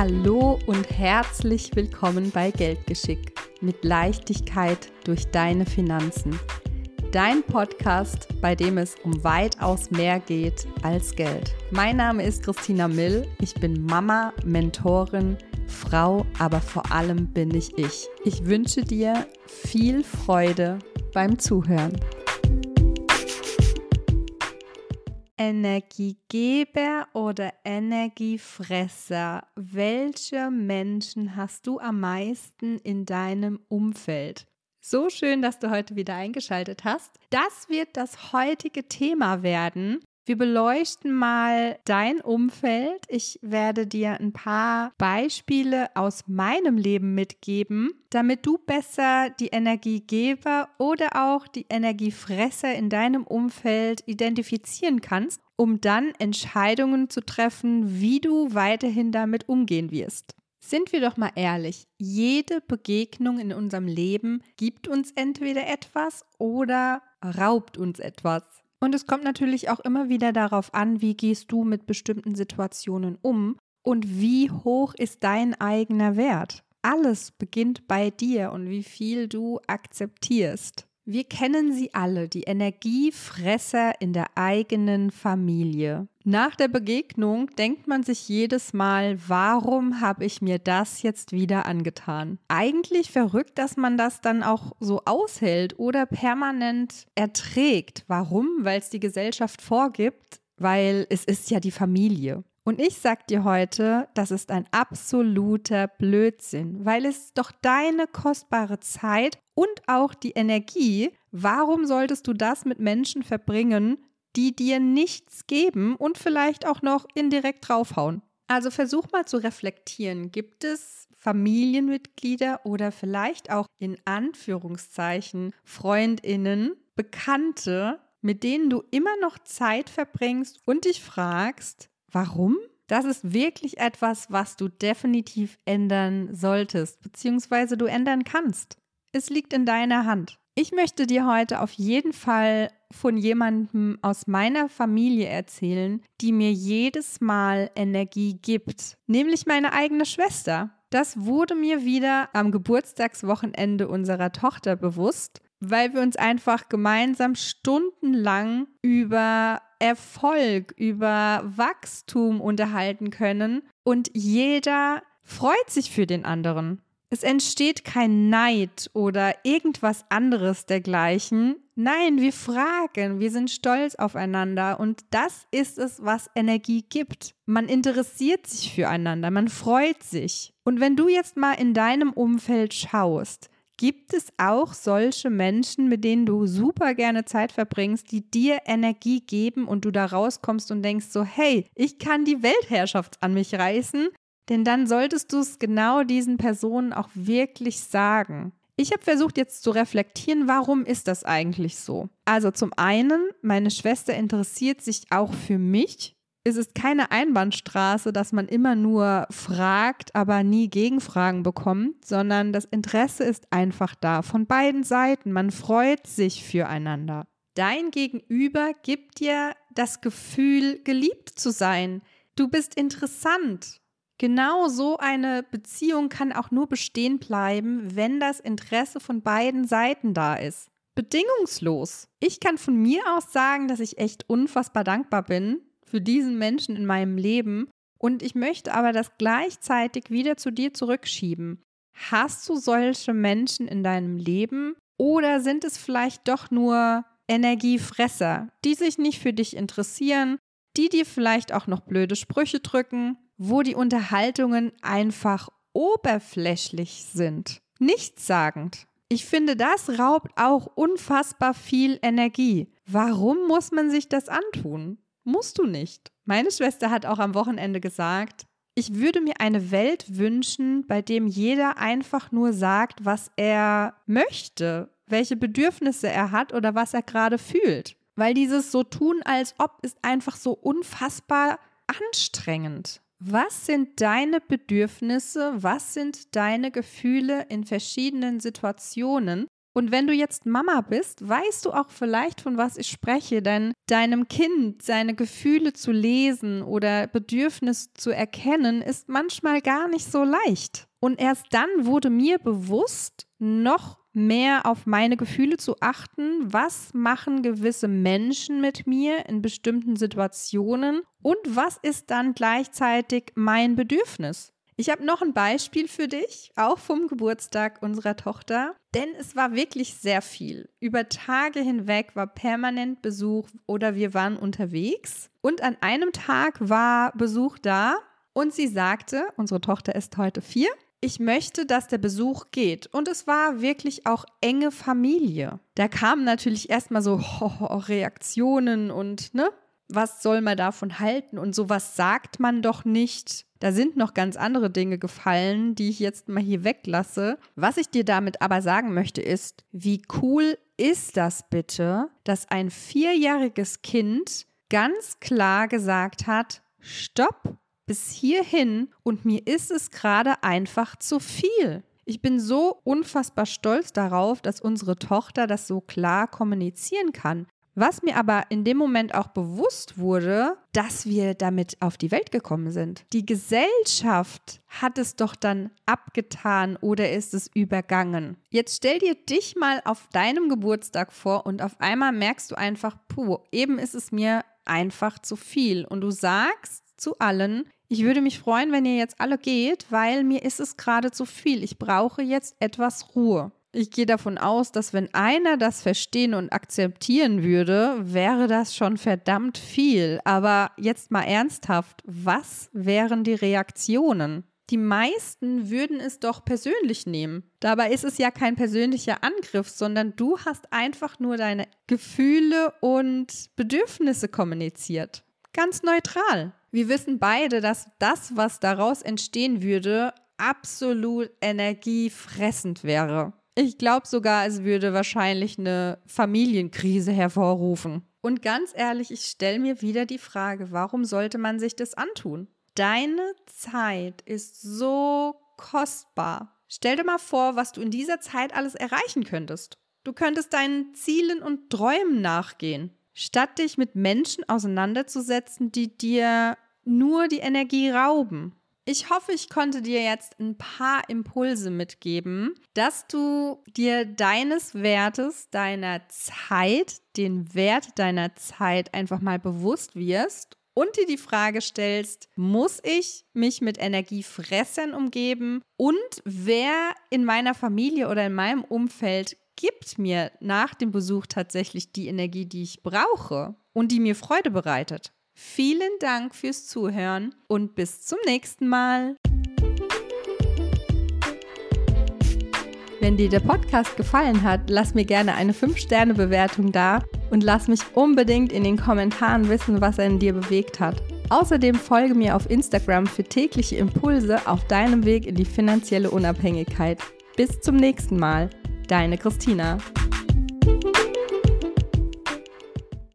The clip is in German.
Hallo und herzlich willkommen bei Geldgeschick mit Leichtigkeit durch deine Finanzen. Dein Podcast, bei dem es um weitaus mehr geht als Geld. Mein Name ist Christina Mill. Ich bin Mama, Mentorin, Frau, aber vor allem bin ich ich. Ich wünsche dir viel Freude beim Zuhören. Energiegeber oder Energiefresser? Welche Menschen hast du am meisten in deinem Umfeld? So schön, dass du heute wieder eingeschaltet hast. Das wird das heutige Thema werden. Wir beleuchten mal dein Umfeld. Ich werde dir ein paar Beispiele aus meinem Leben mitgeben, damit du besser die Energiegeber oder auch die Energiefresser in deinem Umfeld identifizieren kannst, um dann Entscheidungen zu treffen, wie du weiterhin damit umgehen wirst. Sind wir doch mal ehrlich, jede Begegnung in unserem Leben gibt uns entweder etwas oder raubt uns etwas. Und es kommt natürlich auch immer wieder darauf an, wie gehst du mit bestimmten Situationen um und wie hoch ist dein eigener Wert. Alles beginnt bei dir und wie viel du akzeptierst. Wir kennen sie alle, die Energiefresser in der eigenen Familie. Nach der Begegnung denkt man sich jedes Mal, warum habe ich mir das jetzt wieder angetan? Eigentlich verrückt, dass man das dann auch so aushält oder permanent erträgt. Warum? Weil es die Gesellschaft vorgibt, weil es ist ja die Familie. Und ich sag dir heute, das ist ein absoluter Blödsinn, weil es doch deine kostbare Zeit und auch die Energie, warum solltest du das mit Menschen verbringen, die dir nichts geben und vielleicht auch noch indirekt draufhauen? Also versuch mal zu reflektieren. Gibt es Familienmitglieder oder vielleicht auch in Anführungszeichen Freundinnen, Bekannte, mit denen du immer noch Zeit verbringst und dich fragst, Warum? Das ist wirklich etwas, was du definitiv ändern solltest, beziehungsweise du ändern kannst. Es liegt in deiner Hand. Ich möchte dir heute auf jeden Fall von jemandem aus meiner Familie erzählen, die mir jedes Mal Energie gibt, nämlich meine eigene Schwester. Das wurde mir wieder am Geburtstagswochenende unserer Tochter bewusst, weil wir uns einfach gemeinsam stundenlang über Erfolg, über Wachstum unterhalten können und jeder freut sich für den anderen. Es entsteht kein Neid oder irgendwas anderes dergleichen. Nein, wir fragen, wir sind stolz aufeinander und das ist es, was Energie gibt. Man interessiert sich füreinander, man freut sich. Und wenn du jetzt mal in deinem Umfeld schaust, Gibt es auch solche Menschen, mit denen du super gerne Zeit verbringst, die dir Energie geben und du da rauskommst und denkst so, hey, ich kann die Weltherrschaft an mich reißen? Denn dann solltest du es genau diesen Personen auch wirklich sagen. Ich habe versucht jetzt zu reflektieren, warum ist das eigentlich so? Also zum einen, meine Schwester interessiert sich auch für mich es ist keine Einbahnstraße, dass man immer nur fragt, aber nie Gegenfragen bekommt, sondern das Interesse ist einfach da von beiden Seiten. Man freut sich füreinander. Dein Gegenüber gibt dir das Gefühl, geliebt zu sein. Du bist interessant. Genau so eine Beziehung kann auch nur bestehen bleiben, wenn das Interesse von beiden Seiten da ist. Bedingungslos. Ich kann von mir aus sagen, dass ich echt unfassbar dankbar bin, für diesen Menschen in meinem Leben und ich möchte aber das gleichzeitig wieder zu dir zurückschieben. Hast du solche Menschen in deinem Leben oder sind es vielleicht doch nur Energiefresser, die sich nicht für dich interessieren, die dir vielleicht auch noch blöde Sprüche drücken, wo die Unterhaltungen einfach oberflächlich sind, nichtssagend. Ich finde, das raubt auch unfassbar viel Energie. Warum muss man sich das antun? Musst du nicht. Meine Schwester hat auch am Wochenende gesagt, ich würde mir eine Welt wünschen, bei dem jeder einfach nur sagt, was er möchte, welche Bedürfnisse er hat oder was er gerade fühlt. Weil dieses so tun, als ob ist einfach so unfassbar anstrengend. Was sind deine Bedürfnisse? Was sind deine Gefühle in verschiedenen Situationen? Und wenn du jetzt Mama bist, weißt du auch vielleicht, von was ich spreche, denn deinem Kind seine Gefühle zu lesen oder Bedürfnisse zu erkennen, ist manchmal gar nicht so leicht. Und erst dann wurde mir bewusst, noch mehr auf meine Gefühle zu achten. Was machen gewisse Menschen mit mir in bestimmten Situationen? Und was ist dann gleichzeitig mein Bedürfnis? Ich habe noch ein Beispiel für dich, auch vom Geburtstag unserer Tochter, denn es war wirklich sehr viel. Über Tage hinweg war permanent Besuch oder wir waren unterwegs und an einem Tag war Besuch da und sie sagte, unsere Tochter ist heute vier, ich möchte, dass der Besuch geht. Und es war wirklich auch enge Familie. Da kamen natürlich erstmal so Reaktionen und, ne? Was soll man davon halten? Und sowas sagt man doch nicht. Da sind noch ganz andere Dinge gefallen, die ich jetzt mal hier weglasse. Was ich dir damit aber sagen möchte, ist, wie cool ist das bitte, dass ein vierjähriges Kind ganz klar gesagt hat, stopp, bis hierhin und mir ist es gerade einfach zu viel. Ich bin so unfassbar stolz darauf, dass unsere Tochter das so klar kommunizieren kann. Was mir aber in dem Moment auch bewusst wurde, dass wir damit auf die Welt gekommen sind. Die Gesellschaft hat es doch dann abgetan oder ist es übergangen. Jetzt stell dir dich mal auf deinem Geburtstag vor und auf einmal merkst du einfach, puh, eben ist es mir einfach zu viel. Und du sagst zu allen, ich würde mich freuen, wenn ihr jetzt alle geht, weil mir ist es gerade zu viel. Ich brauche jetzt etwas Ruhe. Ich gehe davon aus, dass wenn einer das verstehen und akzeptieren würde, wäre das schon verdammt viel. Aber jetzt mal ernsthaft, was wären die Reaktionen? Die meisten würden es doch persönlich nehmen. Dabei ist es ja kein persönlicher Angriff, sondern du hast einfach nur deine Gefühle und Bedürfnisse kommuniziert. Ganz neutral. Wir wissen beide, dass das, was daraus entstehen würde, absolut energiefressend wäre. Ich glaube sogar, es würde wahrscheinlich eine Familienkrise hervorrufen. Und ganz ehrlich, ich stelle mir wieder die Frage, warum sollte man sich das antun? Deine Zeit ist so kostbar. Stell dir mal vor, was du in dieser Zeit alles erreichen könntest. Du könntest deinen Zielen und Träumen nachgehen, statt dich mit Menschen auseinanderzusetzen, die dir nur die Energie rauben. Ich hoffe, ich konnte dir jetzt ein paar Impulse mitgeben, dass du dir deines Wertes, deiner Zeit, den Wert deiner Zeit einfach mal bewusst wirst und dir die Frage stellst, muss ich mich mit Energiefressern umgeben und wer in meiner Familie oder in meinem Umfeld gibt mir nach dem Besuch tatsächlich die Energie, die ich brauche und die mir Freude bereitet. Vielen Dank fürs Zuhören und bis zum nächsten Mal. Wenn dir der Podcast gefallen hat, lass mir gerne eine 5-Sterne-Bewertung da und lass mich unbedingt in den Kommentaren wissen, was er in dir bewegt hat. Außerdem folge mir auf Instagram für tägliche Impulse auf deinem Weg in die finanzielle Unabhängigkeit. Bis zum nächsten Mal, deine Christina.